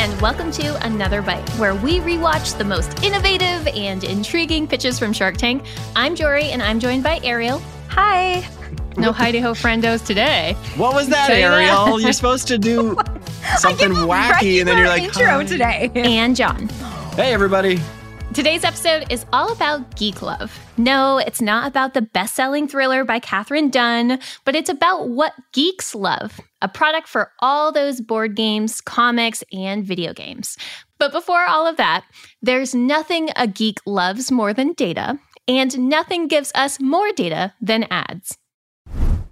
and welcome to Another Bite, where we rewatch the most innovative and intriguing pitches from Shark Tank. I'm Jorie, and I'm joined by Ariel. Hi. No Heidi Ho friendos today. What was that, you that. Ariel? You're supposed to do something wacky, and then you're like, intro "Hi." today. And Jon. Hey, everybody. Today's episode is all about geek love. No, it's not about the best selling thriller by Katherine Dunn, but it's about what geeks love a product for all those board games, comics, and video games. But before all of that, there's nothing a geek loves more than data, and nothing gives us more data than ads.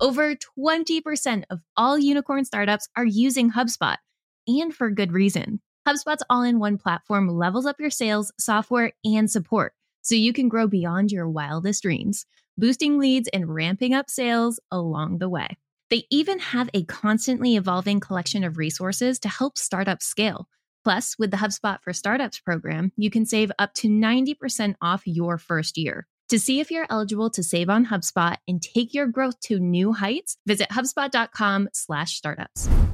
Over 20% of all unicorn startups are using HubSpot, and for good reason. HubSpot's all in one platform levels up your sales, software, and support so you can grow beyond your wildest dreams, boosting leads and ramping up sales along the way. They even have a constantly evolving collection of resources to help startups scale. Plus, with the HubSpot for Startups program, you can save up to 90% off your first year. To see if you're eligible to save on HubSpot and take your growth to new heights, visit hubspot.com/startups.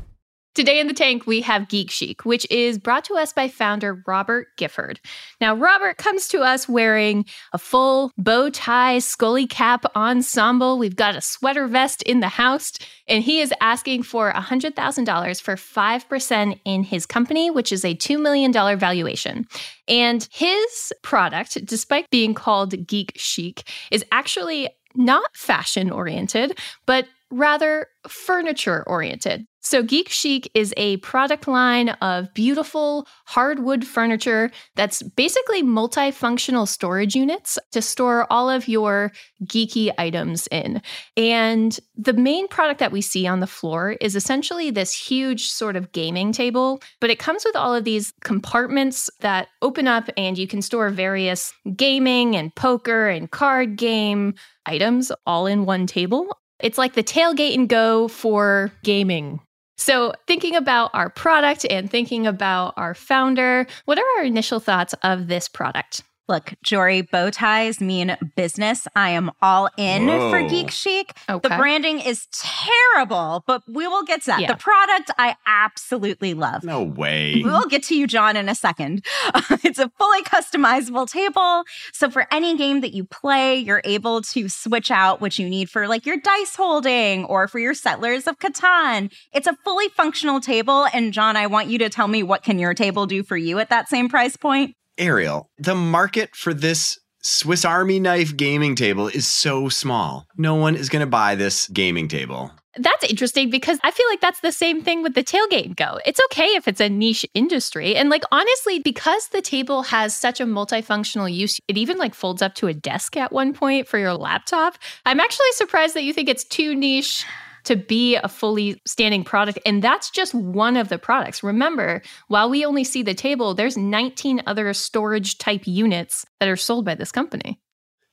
Today in the tank, we have Geek Chic, which is brought to us by founder Robert Gifford. Now, Robert comes to us wearing a full bow tie, scully cap ensemble. We've got a sweater vest in the house, and he is asking for $100,000 for 5% in his company, which is a $2 million valuation. And his product, despite being called Geek Chic, is actually not fashion oriented, but rather furniture oriented. So, Geek Chic is a product line of beautiful hardwood furniture that's basically multifunctional storage units to store all of your geeky items in. And the main product that we see on the floor is essentially this huge sort of gaming table, but it comes with all of these compartments that open up and you can store various gaming and poker and card game items all in one table. It's like the tailgate and go for gaming. So, thinking about our product and thinking about our founder, what are our initial thoughts of this product? Look, Jorie, bow ties mean business. I am all in Whoa. for Geek Chic. Okay. The branding is terrible, but we will get to that. Yeah. The product I absolutely love. No way. We will get to you, Jon, in a second. it's a fully customizable table. So, for any game that you play, you're able to switch out what you need for like your dice holding or for your Settlers of Catan. It's a fully functional table. And, Jon, I want you to tell me what can your table do for you at that same price point? Ariel, the market for this Swiss Army knife gaming table is so small. No one is going to buy this gaming table. That's interesting because I feel like that's the same thing with the tailgate go. It's okay if it's a niche industry. And like honestly, because the table has such a multifunctional use, it even like folds up to a desk at one point for your laptop. I'm actually surprised that you think it's too niche to be a fully standing product. And that's just one of the products. Remember, while we only see the table, there's 19 other storage type units that are sold by this company.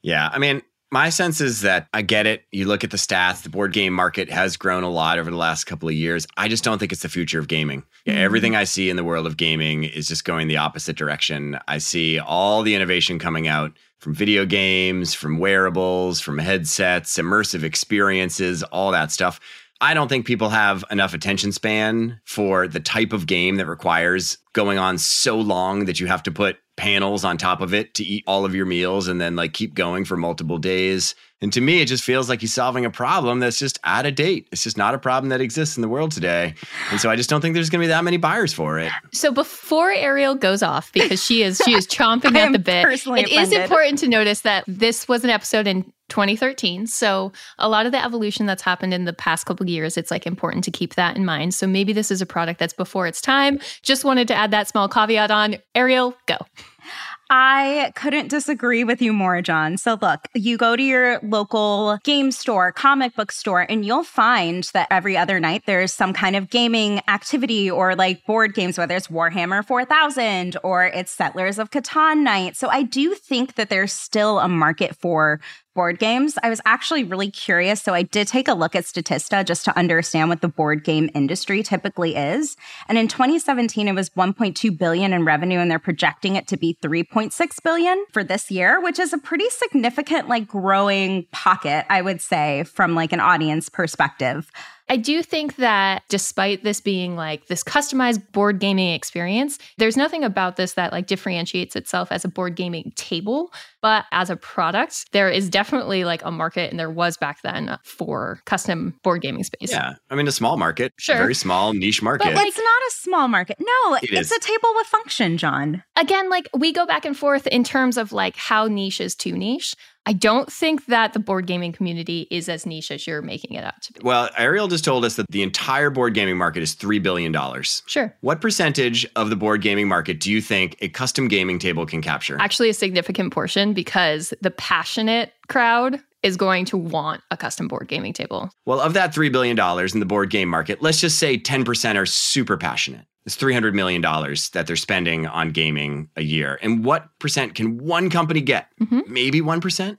Yeah, I mean, my sense is that I get it. You look at the stats, the board game market has grown a lot over the last couple of years. I just don't think it's the future of gaming. Yeah, Mhm. Everything I see in the world of gaming is just going the opposite direction. I see all the innovation coming out from video games, from wearables, from headsets, immersive experiences, all that stuff. I don't think people have enough attention span for the type of game that requires going on so long that you have to put panels on top of it to eat all of your meals and then like keep going for multiple days. And to me, it just feels like he's solving a problem that's just out of date. It's just not a problem that exists in the world today. And so I just don't think there's going to be that many buyers for it. So before Ariel goes off, because she is she is chomping at the bit, personally it is offended. important to notice that this was an episode in 2013. So a lot of the evolution that's happened in the past couple of years, it's like important to keep that in mind. So maybe this is a product that's before its time. Just wanted to add that small caveat on. Ariel, go. I couldn't disagree with you more, Jon. So, look, you go to your local game store, comic book store, and you'll find that every other night there's some kind of gaming activity or like board games, whether it's Warhammer 4000 or it's Settlers of Catan night. So, I do think that there's still a market for board games. I was actually really curious. So I did take a look at Statista just to understand what the board game industry typically is. And in 2017, it was 1.2 billion in revenue, and they're projecting it to be 3.6 billion for this year, which is a pretty significant, like growing pocket, I would say, from like an audience perspective. I do think that despite this being like this customized board gaming experience, there's nothing about this that like differentiates itself as a board gaming table. But as a product, there is definitely like a market, and there was back then for custom board gaming space. Yeah. I mean, a small market, Sure. a very small niche market. But it's not a small market. No, It it's is. a table with function, Jon. Again, like we go back and forth in terms of like how niche is too niche. I don't think that the board gaming community is as niche as you're making it out to be. well, Ariel just told us that the entire board gaming market is $3 billion. Sure. What percentage of the board gaming market do you think a custom gaming table can capture? Actually, a significant portion because the passionate crowd is going to want a custom board gaming table. Well, of that $3 billion in the board game market, let's just say 10% are super passionate. It's $300 million that they're spending on gaming a year. And what percent can one company get? Mhm. Maybe 1%?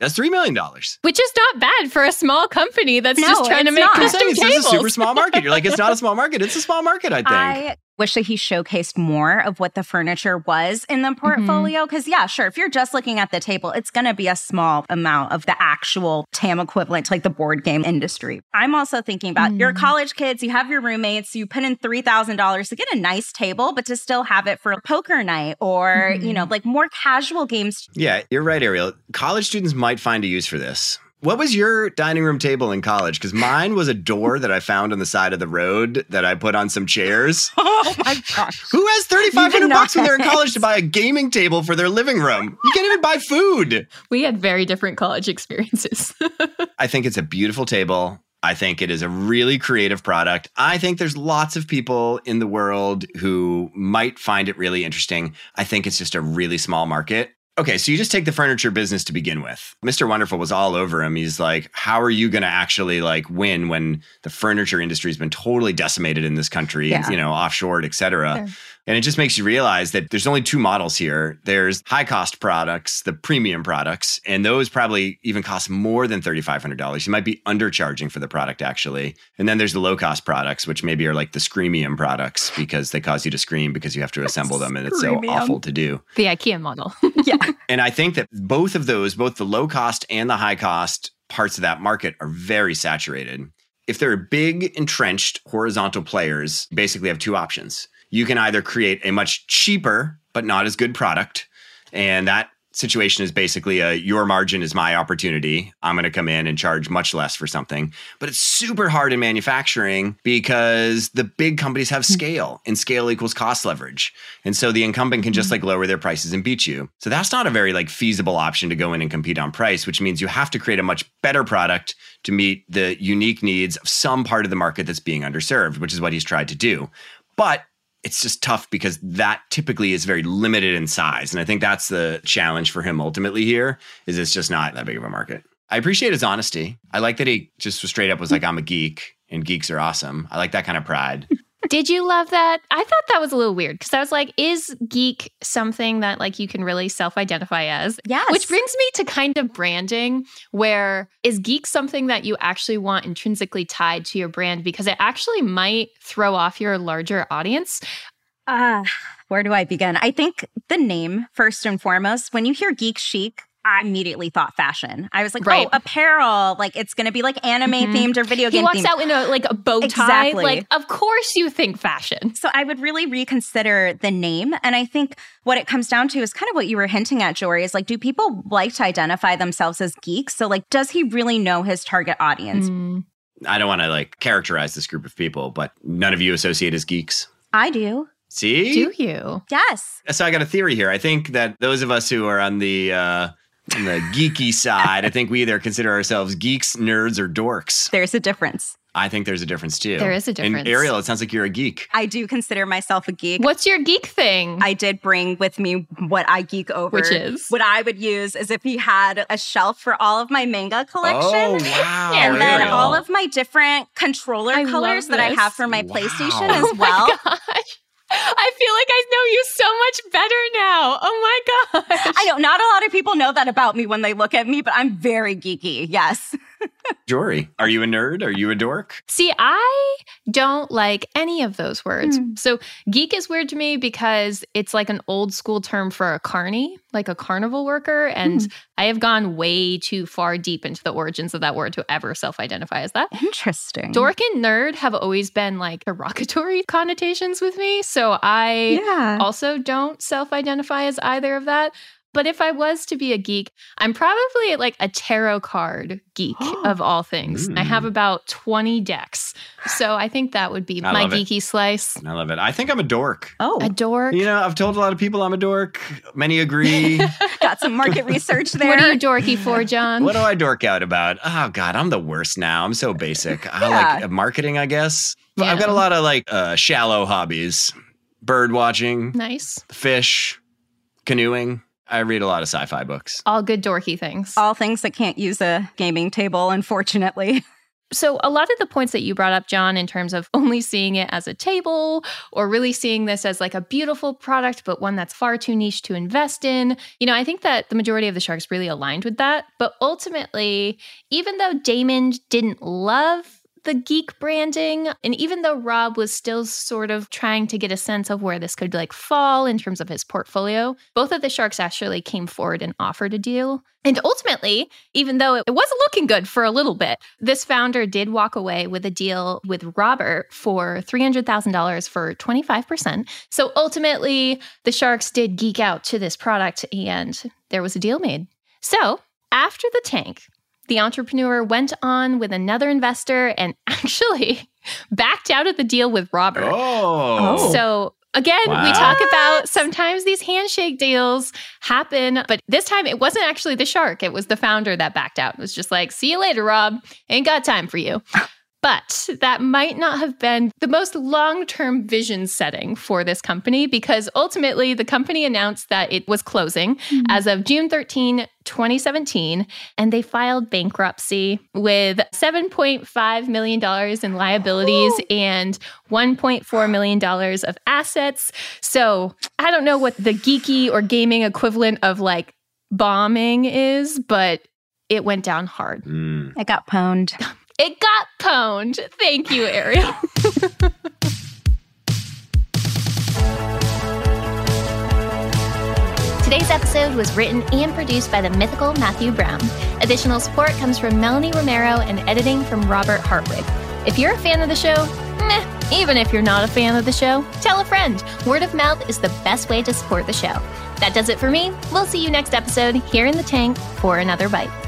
That's $3 million. Which is not bad for a small company that's No, just trying to make not. Custom saying it's tables. a super small market. You're like, it's not a small market. It's a small market, I think. I wish that he showcased more of what the furniture was in the portfolio. Because, yeah, sure, if you're just looking at the table, it's going to be a small amount of the actual TAM equivalent to like the board game industry. I'm also thinking about your Mm. college kids, you have your roommates, you put in $3,000 to get a nice table, but to still have it for a poker night or, you know, like more casual games. Yeah, you're right, Ariel. College students might find a use for this. What was your dining room table in college? Because mine was a door that I found on the side of the road that I put on some chairs. Oh my gosh. Who has thirty five hundred You bucks when they're in college to buy a gaming table for their living room? You can't even buy food. We had very different college experiences. I think it's a beautiful table. I think it is a really creative product. I think there's lots of people in the world who might find it really interesting. I think it's just a really small market. Okay, so you just take the furniture business to begin with. Mr. Wonderful was all over him. He's like, "How are you going to actually like win when the furniture industry has been totally decimated in this country, Yeah. you know, offshored, et cetera?" Sure. And it just makes you realize that there's only two models here. There's high cost products, the premium products, and those probably even cost more than $3,500. You might be undercharging for the product actually. And then there's the low cost products, which maybe are like the screamium products because they cause you to scream because you have to assemble them and it's so awful to do. the IKEA model. Yeah. And I think that both of those, both the low cost and the high cost parts of that market are very saturated. If there are big entrenched horizontal players, basically have two options. You can either create a much cheaper but not as good product, and that situation is basically a your margin is my opportunity. I'm going to come in and charge much less for something. But it's super hard in manufacturing because the big companies have hmm. scale and scale equals cost leverage. And so the incumbent can just hmm. like lower their prices and beat you. So that's not a very like feasible option to go in and compete on price, which means you have to create a much better product to meet the unique needs of some part of the market that's being underserved, which is what he's tried to do. But it's just tough because that typically is very limited in size. And I think that's the challenge for him ultimately here is it's just not that big of a market. I appreciate his honesty. I like that he just straight up was like, I'm a geek and geeks are awesome. I like that kind of pride. Did you love that? I thought that was a little weird because I was like, is geek something that like you can really self-identify as? Yes. Which brings me to kind of branding, where is geek something that you actually want intrinsically tied to your brand because it actually might throw off your larger audience? Uh, where do I begin? I think the name, first and foremost, when you hear geek chic, I immediately thought fashion. I was like, Right. oh, apparel. Like it's going to be like anime Mhm. themed or video game. He walks themed. out in a like a bow tie. Exactly. Like, of course you think fashion. So I would really reconsider the name. And I think what it comes down to is kind of what you were hinting at, Jorie, is like, do people like to identify themselves as geeks? So like, does he really know his target audience? Mm. I don't want to like characterize this group of people, but none of you associate as geeks. I do. See? Do you? Yes. So I got a theory here. I think that those of us who are on the uh, on the geeky side, I think we either consider ourselves geeks, nerds, or dorks. There's a difference. I think there's a difference too. There is a And difference. Ariel, it sounds like you're a geek. I do consider myself a geek. What's your geek thing? I did bring with me what I geek over. Which is? What I would use is if he had a shelf for all of my manga collection. Oh wow! And then all of my different controller I colors that I have for my Wow. PlayStation Oh as well. my gosh. I feel like I know you so much better now. Oh my gosh. I know not a lot of people know that about me when they look at me, but I'm very geeky. Yes. Jorie, are you a nerd? Are you a dork? See, I don't like any of those words. Mm. So, geek is weird to me because it's like an old school term for a carny, like a carnival worker. And I have gone way too far deep into the origins of that word to ever self identify as that. Interesting. Dork and nerd have always been like derogatory connotations with me. So, I Yeah. also don't self identify as either of that. But if I was to be a geek, I'm probably like a tarot card geek of all things. I have Mm. about 20 decks. So I think that would be I my love it. geeky slice. I love it. I think I'm a dork. Oh, A dork. You know, I've told a lot of people I'm a dork. Many agree. got some market research there. What are you dorky for, Jon? what do I dork out about? Oh God, I'm the worst now. I'm so basic. I Yeah. like uh, marketing, I guess. But I've got a lot of like uh, shallow hobbies: bird watching, nice. fish, canoeing. I read a lot of sci-fi books. All good dorky things. All things that can't use a gaming table, unfortunately. So, a lot of the points that you brought up, Jon, in terms of only seeing it as a table or really seeing this as like a beautiful product, but one that's far too niche to invest in, you know, I think that the majority of the sharks really aligned with that. But ultimately, even though Daymond didn't love the geek branding, and even though Rob was still sort of trying to get a sense of where this could like fall in terms of his portfolio, both of the sharks actually came forward and offered a deal. And ultimately, even though it wasn't looking good for a little bit, this founder did walk away with a deal with Robert for $300,000 for 25%. So ultimately, the Sharks did geek out to this product and there was a deal made. So after the tank, the entrepreneur went on with another investor and actually backed out of the deal with Robert. Oh, So again, we talk about sometimes these handshake deals happen, but this time it wasn't actually the shark. It was the founder that backed out. It was just like, see you later, Rob. Ain't got time for you. But that might not have been the most long term vision setting for this company because ultimately the company announced that it was closing as of June 13, 2017, and they filed bankruptcy with $7.5 million in liabilities and $1.4 million of assets. So I don't know what the geeky or gaming equivalent of like bombing is, but it went down hard. Mm. I got pwned. It got pwned. Thank you, Ariel. Today's episode was written and produced by the mythical Matthew Brown. Additional support comes from Melanie Romero and editing from Robert Hartwig. If you're a fan of the show, meh, even if you're not a fan of the show, tell a friend. Word of mouth is the best way to support the show. That does it for me. We'll see you next episode here in the tank for another bite.